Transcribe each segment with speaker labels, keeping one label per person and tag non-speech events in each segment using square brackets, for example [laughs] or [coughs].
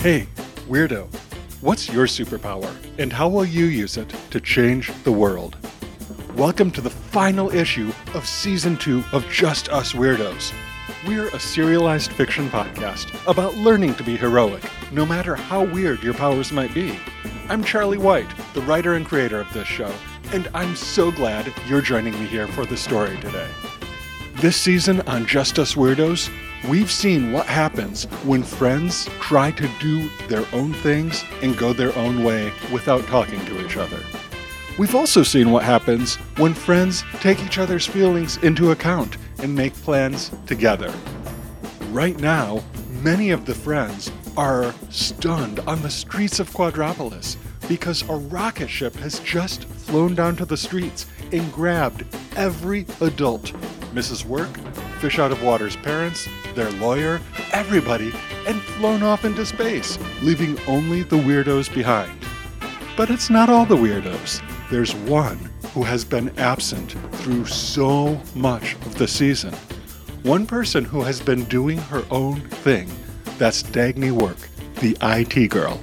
Speaker 1: Hey, weirdo, what's your superpower and how will you use it to change the world? Welcome to the final issue of season two of Just Us Weirdos. We're a serialized fiction podcast about learning to be heroic, no matter how weird your powers might be. I'm Charlie White, the writer and creator of this show, and I'm so glad you're joining me here for the story today. This season on Just Us Weirdos, we've seen what happens when friends try to do their own things and go their own way without talking to each other. We've also seen what happens when friends take each other's feelings into account and make plans together. Right now, many of the friends are stunned on the streets of Quadropolis because a rocket ship has just flown down to the streets and grabbed every adult Mrs. Work, Fish Out of Water's parents, their lawyer, everybody, and flown off into space, leaving only the weirdos behind. But it's not all the weirdos. There's one who has been absent through so much of the season. One person who has been doing her own thing. That's Dagny Work, the IT girl.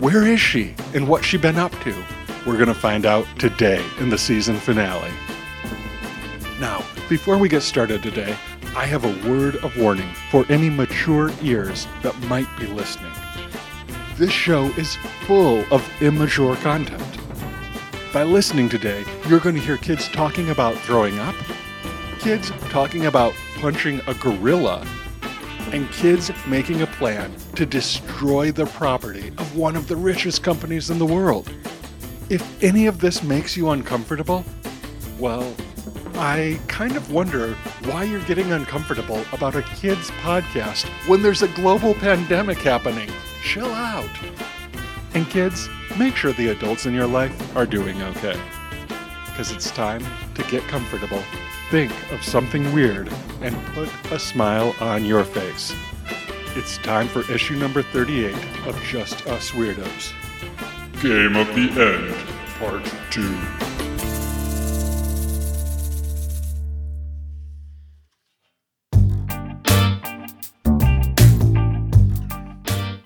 Speaker 1: Where is she and what's she been up to? We're going to find out today in the season finale. Now, before we get started today, I have a word of warning for any mature ears that might be listening. This show is full of immature content. By listening today, you're going to hear kids talking about throwing up, kids talking about punching a gorilla, and kids making a plan to destroy the property of one of the richest companies in the world. If any of this makes you uncomfortable, well, I kind of wonder why you're getting uncomfortable about a kid's podcast when there's a global pandemic happening. Chill out. And kids, make sure the adults in your life are doing okay. Because it's time to get comfortable, think of something weird, and put a smile on your face. It's time for issue number 38 of Just Us Weirdos.
Speaker 2: Game of the End, Part 2.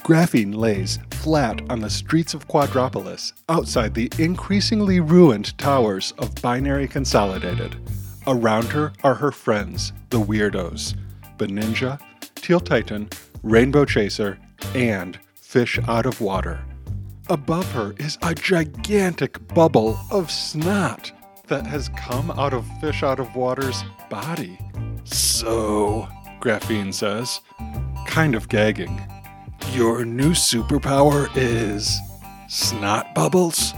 Speaker 1: Graphene lays flat on the streets of Quadropolis outside the increasingly ruined towers of Binary Consolidated. Around her are her friends, the Weirdos, Beninja, Teal Titan, Rainbow Chaser, and Fish Out of Water. Above her is a gigantic bubble of snot that has come out of Fish Out of Water's body. So, Graphene says, kind of gagging. Your new superpower is snot bubbles?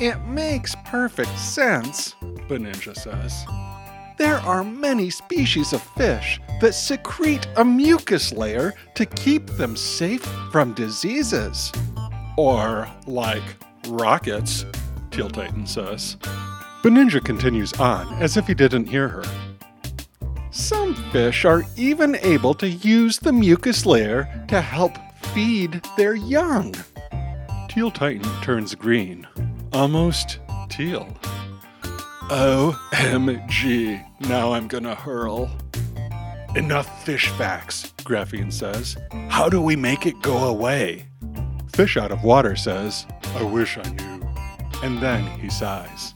Speaker 1: It makes perfect sense, Beninja says. There are many species of fish that secrete a mucus layer to keep them safe from diseases. Or like rockets, Teal Titan says. Beninja continues on as if he didn't hear her. Some fish are even able to use the mucus layer to help feed their young. Teal Titan turns green, almost teal. OMG, now I'm gonna hurl. Enough fish facts, Graphene says. How do we make it go away? Fish out of water says, I wish I knew. And then he sighs.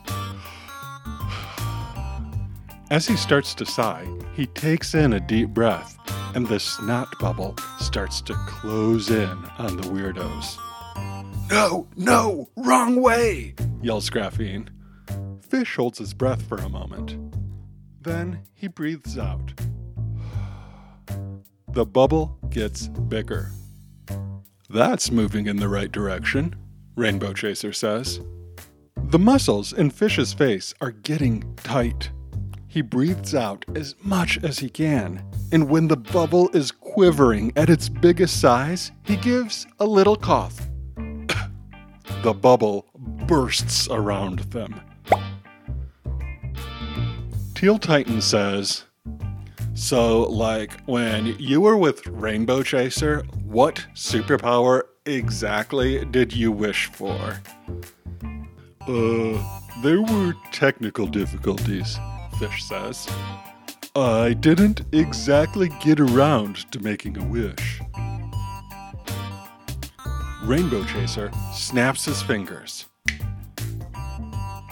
Speaker 1: As he starts to sigh, he takes in a deep breath, and the snot bubble starts to close in on the weirdos. No, no, wrong way, yells Graphene. Fish holds his breath for a moment. Then he breathes out. [sighs] The bubble gets bigger. That's moving in the right direction, Rainbow Chaser says. The muscles in Fish's face are getting tight. He breathes out as much as he can, and when the bubble is quivering at its biggest size, he gives a little cough. [coughs] the bubble bursts around them. Teal Titan says, So, like, when you were with Rainbow Chaser, what superpower exactly did you wish for? Uh, there were technical difficulties, Fish says. I didn't exactly get around to making a wish. Rainbow Chaser snaps his fingers.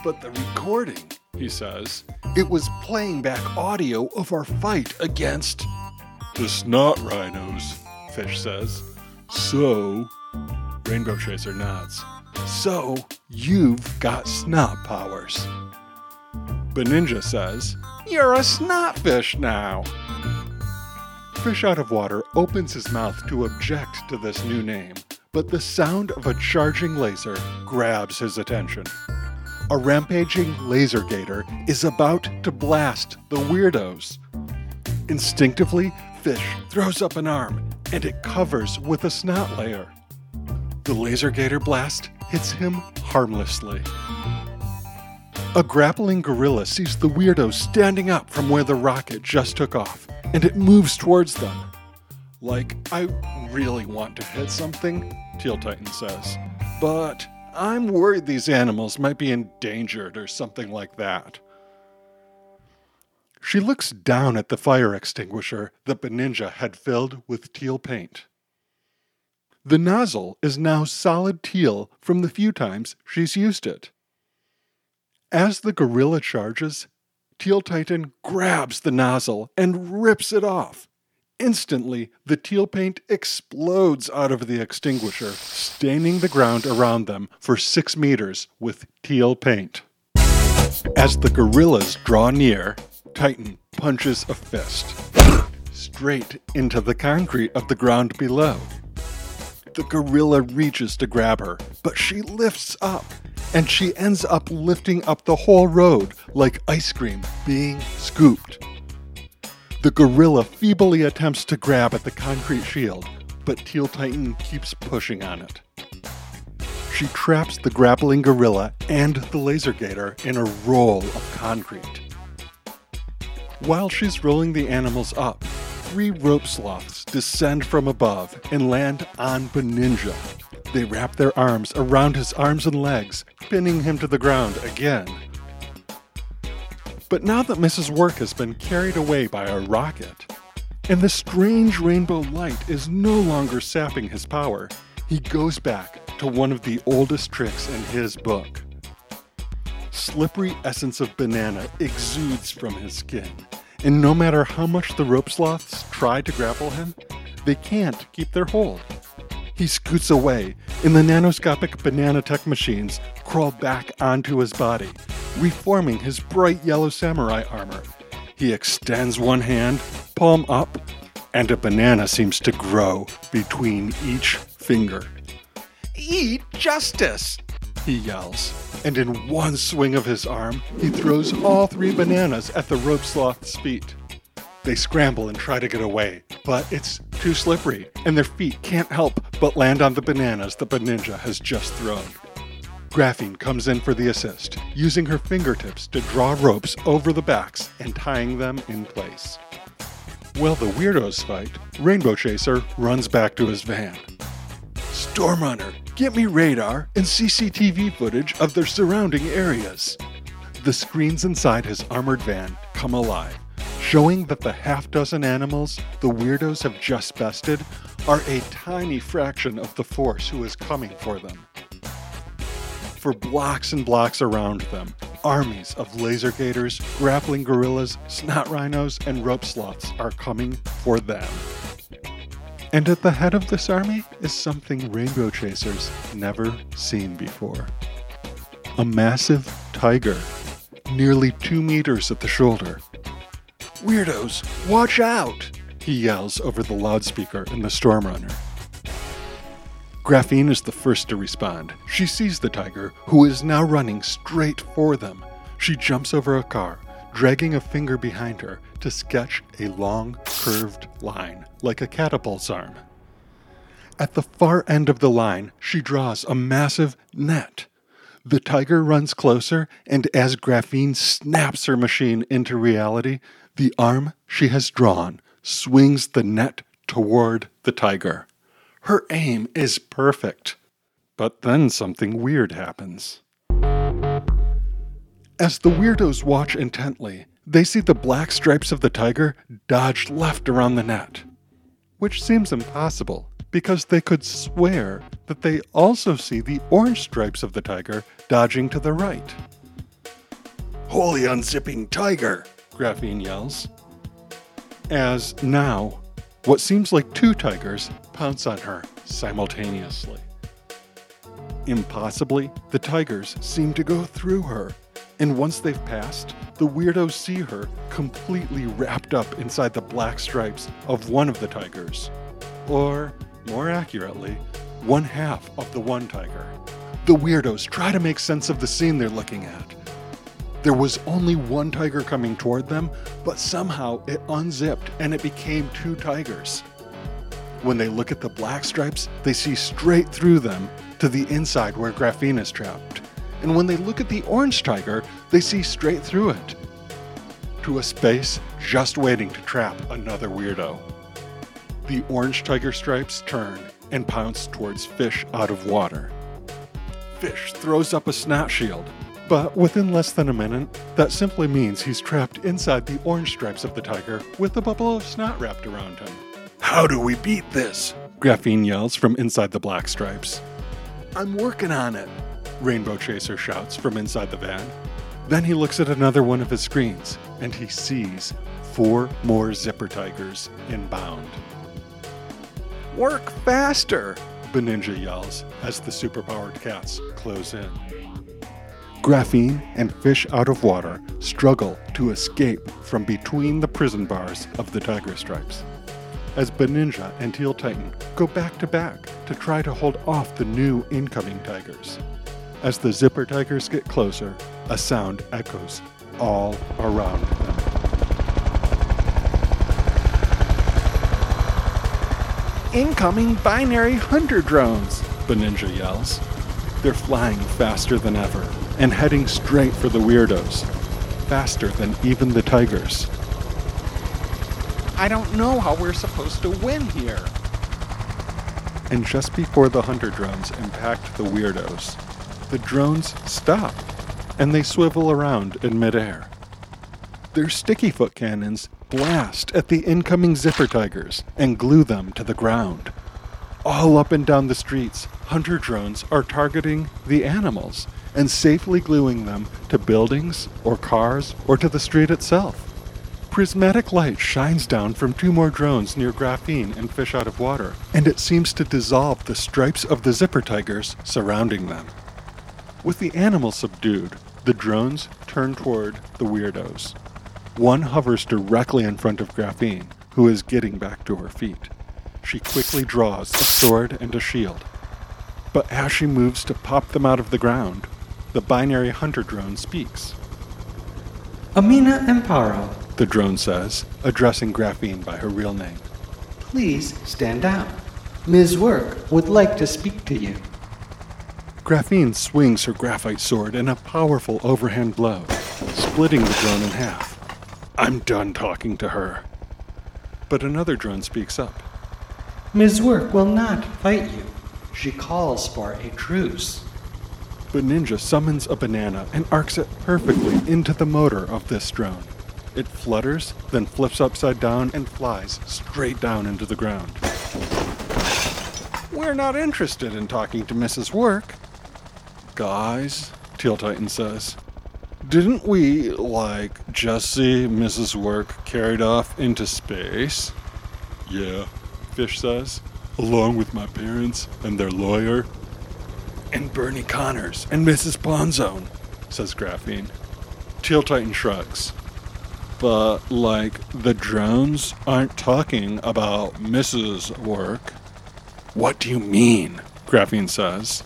Speaker 1: But the recording, he says, it was playing back audio of our fight against the snot rhinos, Fish says. So, Rainbow Chaser nods. So, you've got snot powers. Beninja says, You're a snotfish now. Fish out of water opens his mouth to object to this new name, but the sound of a charging laser grabs his attention. A rampaging laser gator is about to blast the weirdos. Instinctively, Fish throws up an arm and it covers with a snot layer. The laser gator blast hits him harmlessly. A grappling gorilla sees the weirdo standing up from where the rocket just took off, and it moves towards them. Like, I really want to hit something, Teal Titan says, but I'm worried these animals might be endangered or something like that. She looks down at the fire extinguisher that Beninja had filled with teal paint. The nozzle is now solid teal from the few times she's used it. As the gorilla charges, Teal Titan grabs the nozzle and rips it off. Instantly, the teal paint explodes out of the extinguisher, staining the ground around them for six meters with teal paint. As the gorillas draw near, Titan punches a fist [clears throat] straight into the concrete of the ground below. The gorilla reaches to grab her, but she lifts up and she ends up lifting up the whole road like ice cream being scooped. The gorilla feebly attempts to grab at the concrete shield, but Teal Titan keeps pushing on it. She traps the grappling gorilla and the laser gator in a roll of concrete. While she's rolling the animals up, three rope sloths descend from above and land on Beninja, they wrap their arms around his arms and legs, pinning him to the ground again. But now that Mrs. Work has been carried away by a rocket, and the strange rainbow light is no longer sapping his power, he goes back to one of the oldest tricks in his book. Slippery essence of banana exudes from his skin, and no matter how much the rope sloths try to grapple him, they can't keep their hold. He scoots away, and the nanoscopic banana tech machines crawl back onto his body, reforming his bright yellow samurai armor. He extends one hand, palm up, and a banana seems to grow between each finger. Eat justice! He yells, and in one swing of his arm, he throws all three bananas at the rope sloth's feet. They scramble and try to get away, but it's too slippery, and their feet can't help but land on the bananas the Beninja has just thrown. Graphene comes in for the assist, using her fingertips to draw ropes over the backs and tying them in place. While the weirdos fight, Rainbow Chaser runs back to his van. Storm Stormrunner, get me radar and CCTV footage of their surrounding areas. The screens inside his armored van come alive showing that the half dozen animals the weirdos have just bested are a tiny fraction of the force who is coming for them. For blocks and blocks around them, armies of laser gators, grappling gorillas, snot rhinos, and rope sloths are coming for them. And at the head of this army is something rainbow chasers never seen before. A massive tiger, nearly two meters at the shoulder, Weirdos, watch out! He yells over the loudspeaker in the Stormrunner. Graphene is the first to respond. She sees the tiger, who is now running straight for them. She jumps over a car, dragging a finger behind her to sketch a long, curved line, like a catapult's arm. At the far end of the line, she draws a massive net. The tiger runs closer, and as Graphene snaps her machine into reality, the arm she has drawn swings the net toward the tiger. Her aim is perfect. But then something weird happens. As the weirdos watch intently, they see the black stripes of the tiger dodge left around the net, which seems impossible because they could swear that they also see the orange stripes of the tiger dodging to the right. Holy unzipping tiger! Graphene yells. As now, what seems like two tigers pounce on her simultaneously. Impossibly, the tigers seem to go through her, and once they've passed, the weirdos see her completely wrapped up inside the black stripes of one of the tigers. Or, more accurately, one half of the one tiger. The weirdos try to make sense of the scene they're looking at. There was only one tiger coming toward them, but somehow it unzipped and it became two tigers. When they look at the black stripes, they see straight through them to the inside where Graphene is trapped. And when they look at the orange tiger, they see straight through it to a space just waiting to trap another weirdo. The orange tiger stripes turn and pounce towards Fish out of water. Fish throws up a snot shield, but within less than a minute, that simply means he's trapped inside the orange stripes of the tiger with a bubble of snot wrapped around him. How do we beat this? Graphene yells from inside the black stripes. I'm working on it, Rainbow Chaser shouts from inside the van. Then he looks at another one of his screens and he sees four more zipper tigers inbound. Work faster! Beninja yells as the superpowered cats close in. Graphene and Fish Out of Water struggle to escape from between the prison bars of the tiger stripes. As Beninja and Teal Titan go back to back to try to hold off the new incoming tigers. As the zipper tigers get closer, a sound echoes all around them. Incoming binary hunter drones, Beninja yells. They're flying faster than ever and heading straight for the weirdos. Faster than even the tigers. I don't know how we're supposed to win here. And just before the hunter drones impact the weirdos, the drones stop and they swivel around in midair. Their sticky foot cannons blast at the incoming zipper tigers and glue them to the ground. All up and down the streets, hunter drones are targeting the animals and safely gluing them to buildings or cars or to the street itself. Prismatic light shines down from two more drones near Graphene and Fish Out of Water, and it seems to dissolve the stripes of the zipper tigers surrounding them. With the animals subdued, the drones turn toward the weirdos. One hovers directly in front of Graphene, who is getting back to her feet. She quickly draws a sword and a shield. But as she moves to pop them out of the ground, the binary hunter drone speaks.
Speaker 3: Amina Amparo,
Speaker 1: The drone says, addressing Graphene by her real name.
Speaker 3: please stand down. Ms. Work would like to speak to you.
Speaker 1: Graphene swings her graphite sword in a powerful overhand blow, splitting the drone in half. I'm done talking to her. But another drone speaks up.
Speaker 3: Ms. Work will not fight you. She calls for a truce.
Speaker 1: Beninja summons a banana and arcs it perfectly into the motor of this drone. It flutters, then flips upside down and flies straight down into the ground. We're not interested in talking to Mrs. Work. Guys, Teal Titan says, didn't we, like, just see Mrs. Work carried off into space? Yeah, Fish says, along with my parents and their lawyer. And Bernie Connors and Mrs. Bonzone, says Graphene. Teal Titan shrugs. But, like, the drones aren't talking about Mrs. Work. What do you mean? Graphene says.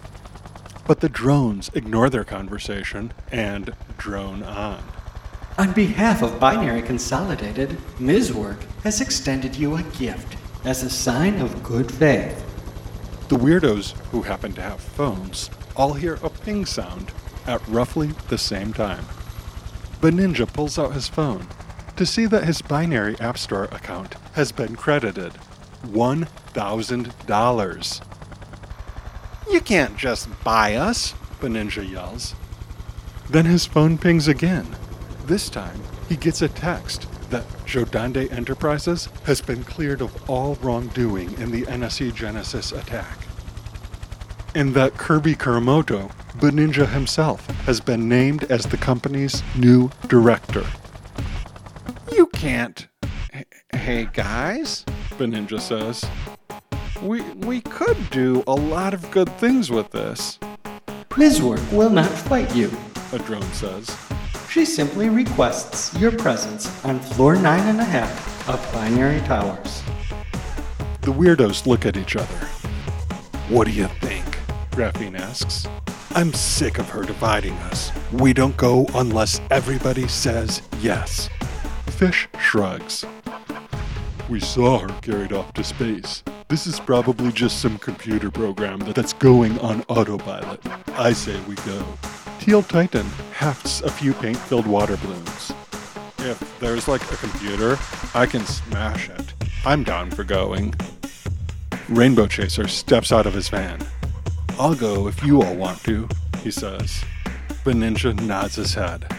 Speaker 1: But the drones ignore their conversation and drone on.
Speaker 3: On behalf of Binary Consolidated, Ms. Work has extended you a gift as a sign of good faith.
Speaker 1: The weirdos who happen to have phones all hear a ping sound at roughly the same time. Beninja pulls out his phone to see that his binary App Store account has been credited $1,000. You can't just buy us, Beninja yells. Then his phone pings again. This time, he gets a text that Jodande Enterprises has been cleared of all wrongdoing in the NSE Genesis attack. And that Kirby Kuramoto, Beninja himself, has been named as the company's new director.
Speaker 4: You can't. H- Hey guys, Beninja says. We we could do a lot of good things with this.
Speaker 3: Ms. Work will not fight you.
Speaker 1: A drone says.
Speaker 3: She simply requests your presence on floor nine and a half of Binary Towers.
Speaker 1: The weirdos look at each other. What do you think? Graphene asks. I'm sick of her dividing us. We don't go unless everybody says yes. Fish shrugs. We saw her carried off to space. This is probably just some computer program that's going on autopilot. I say we go. Teal Titan hefts a few paint filled water balloons.
Speaker 4: If there's like a computer, I can smash it. I'm down for going.
Speaker 1: Rainbow Chaser steps out of his van. I'll go if you all want to, he says. Beninja nods his head.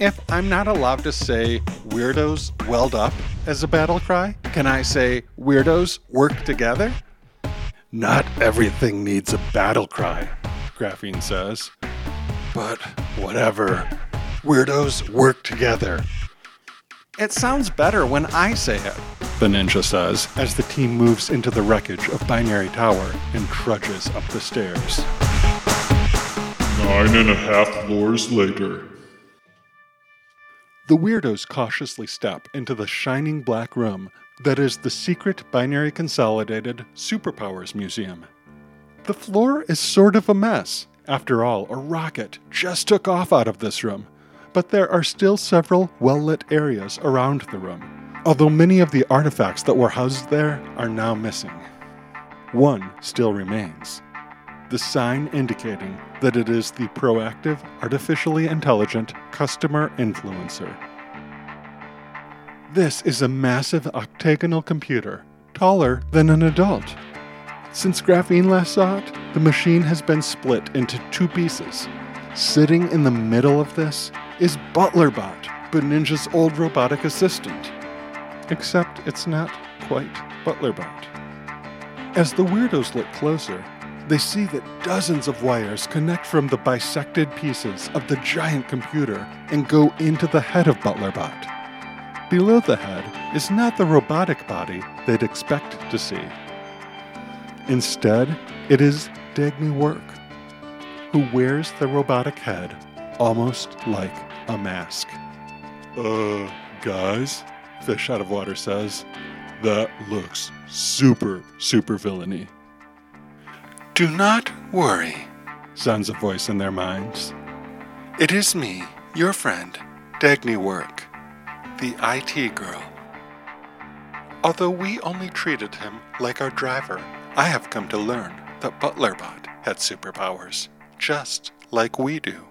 Speaker 4: If I'm not allowed to say weirdos weld up as a battle cry, can I say weirdos work together?
Speaker 1: Not everything needs a battle cry, Graphene says. But whatever. Weirdos work together,
Speaker 4: It sounds better when I say it.
Speaker 1: Beninja says as the team moves into the wreckage of Binary Tower and trudges up the stairs.
Speaker 2: Nine and a half floors later.
Speaker 1: The weirdos cautiously step into the shining black room that is the secret binary consolidated superpowers museum. The floor is sort of a mess. After all, a rocket just took off out of this room, but there are still several well lit areas around the room, although many of the artifacts that were housed there are now missing. One still remains the sign indicating that it is the proactive, artificially intelligent customer influencer. This is a massive octagonal computer, taller than an adult. Since Graphene last saw it, the machine has been split into two pieces. Sitting in the middle of this is ButlerBot, Beninja's old robotic assistant. Except it's not quite ButlerBot. As the weirdos look closer, they see that dozens of wires connect from the bisected pieces of the giant computer and go into the head of ButlerBot. Below the head is not the robotic body they'd expect to see. Instead, it is Dagny Work, who wears the robotic head almost like a mask. Uh, guys, Fish Out of Water says, that looks super, super villainy. Do not worry, sounds a voice in their minds. It is me, your friend, Dagny Work, the IT girl. Although we only treated him like our driver, I have come to learn that ButlerBot had superpowers, just like we do.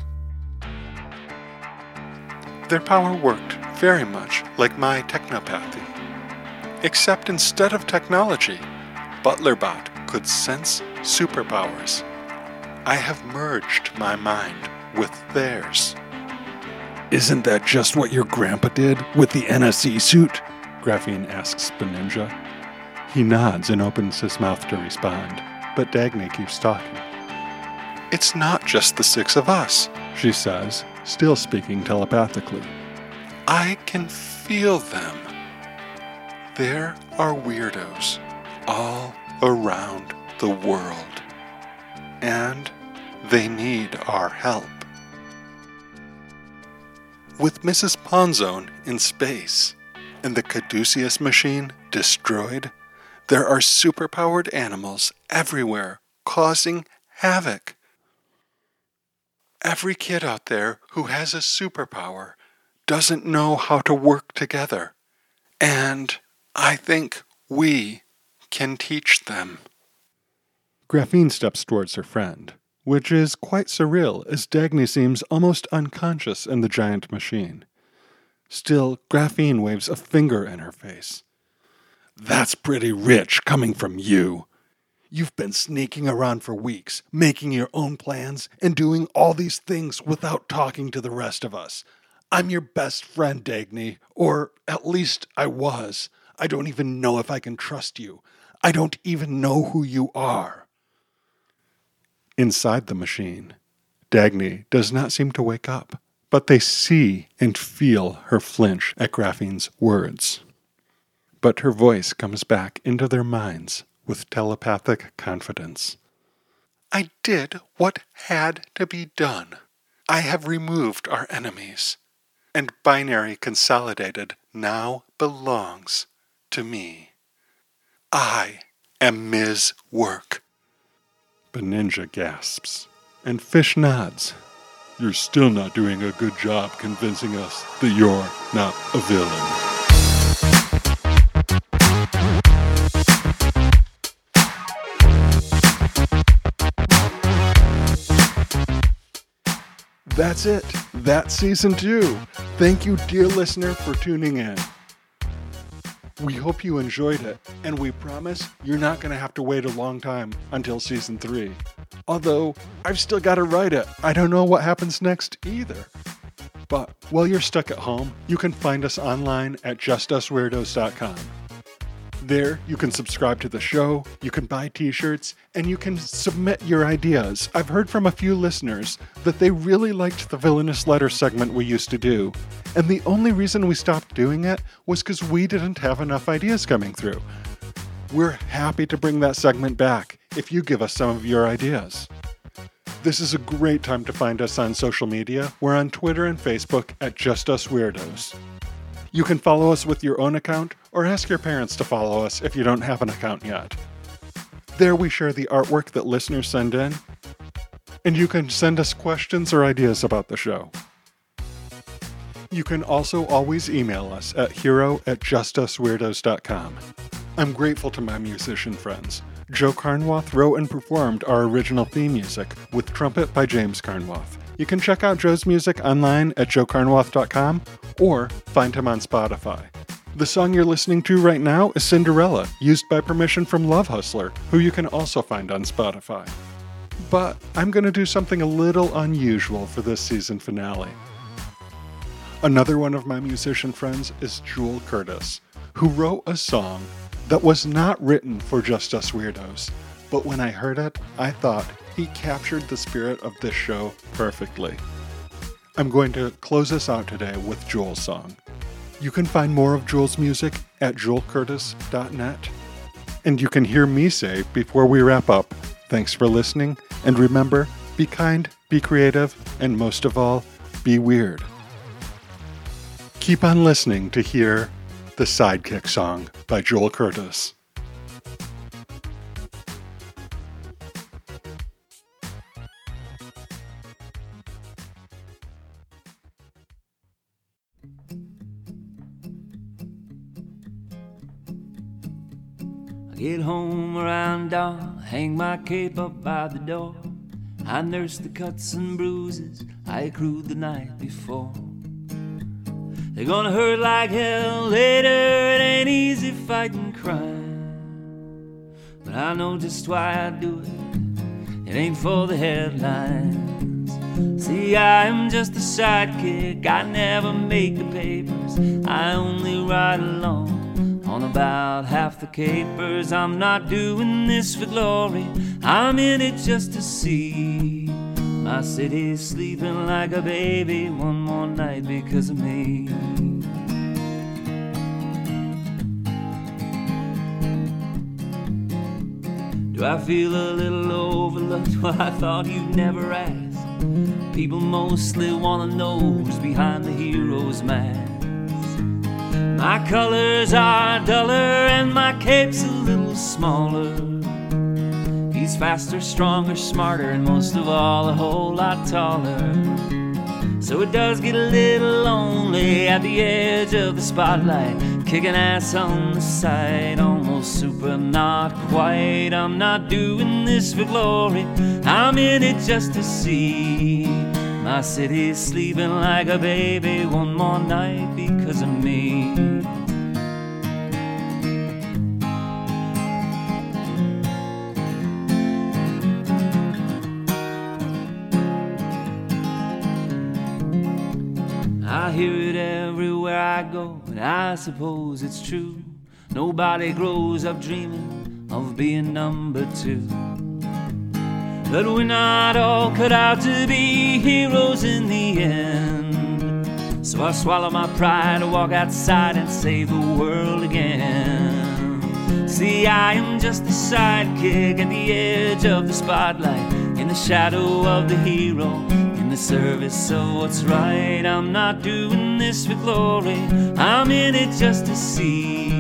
Speaker 1: Their power worked very much like my technopathy. Except instead of technology, ButlerBot could sense superpowers. I have merged my mind with theirs. Isn't that just what your grandpa did with the NSE suit? Graphene asks Beninja. He nods and opens his mouth to respond, but Dagny keeps talking. It's not just the six of us, she says, still speaking telepathically. I can feel them. There are weirdos all around the world, and they need our help. With Mrs. Ponzone in space and the Caduceus machine destroyed, there are superpowered animals everywhere causing havoc. Every kid out there who has a superpower doesn't know how to work together, and I think we can teach them. Graphene steps towards her friend, which is quite surreal as Dagny seems almost unconscious in the giant machine. Still, Graphene waves a finger in her face. That's pretty rich coming from you. You've been sneaking around for weeks, making your own plans, and doing all these things without talking to the rest of us. I'm your best friend, Dagny, or at least I was. I don't even know if I can trust you. I don't even know who you are. Inside the machine, Dagny does not seem to wake up, but they see and feel her flinch at Graphene's words. But her voice comes back into their minds with telepathic confidence. I did what had to be done. I have removed our enemies, and Binary Consolidated now belongs to me. I am Ms. Work. Beninja gasps, and Fish nods.
Speaker 2: You're still not doing a good job convincing us that you're not a villain.
Speaker 1: That's it. That's season two. Thank you, dear listener, for tuning in. We hope you enjoyed it, and we promise you're not going to have to wait a long time until season three. Although, I've still got to write it. I don't know what happens next either. But while you're stuck at home, you can find us online at justusweirdos.com. There, you can subscribe to the show, you can buy t shirts, and you can submit your ideas. I've heard from a few listeners that they really liked the villainous letter segment we used to do, and the only reason we stopped doing it was because we didn't have enough ideas coming through. We're happy to bring that segment back if you give us some of your ideas. This is a great time to find us on social media. We're on Twitter and Facebook at Just Us Weirdos. You can follow us with your own account or ask your parents to follow us if you don't have an account yet. There we share the artwork that listeners send in, and you can send us questions or ideas about the show. You can also always email us at hero at justusweirdos.com. I'm grateful to my musician friends. Joe Carnwath wrote and performed our original theme music with trumpet by James Carnwath. You can check out Joe's music online at joecarnwath.com or find him on Spotify. The song you're listening to right now is Cinderella, used by permission from Love Hustler, who you can also find on Spotify. But I'm going to do something a little unusual for this season finale. Another one of my musician friends is Jewel Curtis, who wrote a song that was not written for Just Us Weirdos, but when I heard it, I thought he captured the spirit of this show perfectly. I'm going to close us out today with Jewel's song. You can find more of Jewel's music at jewelcurtis.net. And you can hear me say before we wrap up, thanks for listening, and remember, be kind, be creative, and most of all, be weird. Keep on listening to hear the Sidekick song by Joel Curtis.
Speaker 5: Get home around dawn, hang my cape up by the door. I nurse the cuts and bruises I accrued the night before. They're gonna hurt like hell later, it ain't easy fighting crime. But I know just why I do it, it ain't for the headlines. See, I am just a sidekick, I never make the papers, I only ride along on about half the capers. I'm not doing this for glory, I'm in it just to see my city sleeping like a baby one more night because of me. Do I feel a little overlooked? [laughs] Well, I thought you'd never ask. People mostly wanna know who's behind the hero's mask. My colors are duller and my cape's a little smaller. He's faster, stronger, smarter, and most of all, a whole lot taller. So it does get a little lonely at the edge of the spotlight, kicking ass on the side, almost super, not quite. I'm not doing this for glory, I'm in it just to see. My city's sleeping like a baby one more night because of me. I go, and I suppose it's true. Nobody grows up dreaming of being number two. But we're not all cut out to be heroes in the end. So I swallow my pride walk outside and save the world again. See, I am just the sidekick at the edge of the spotlight, in the shadow of the hero, the service of what's right. I'm not doing this for glory, I'm in it just to see.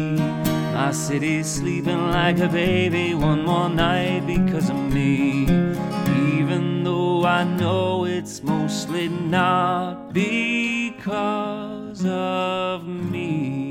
Speaker 5: My city's sleeping like a baby one more night because of me. Even though I know it's mostly not because of me.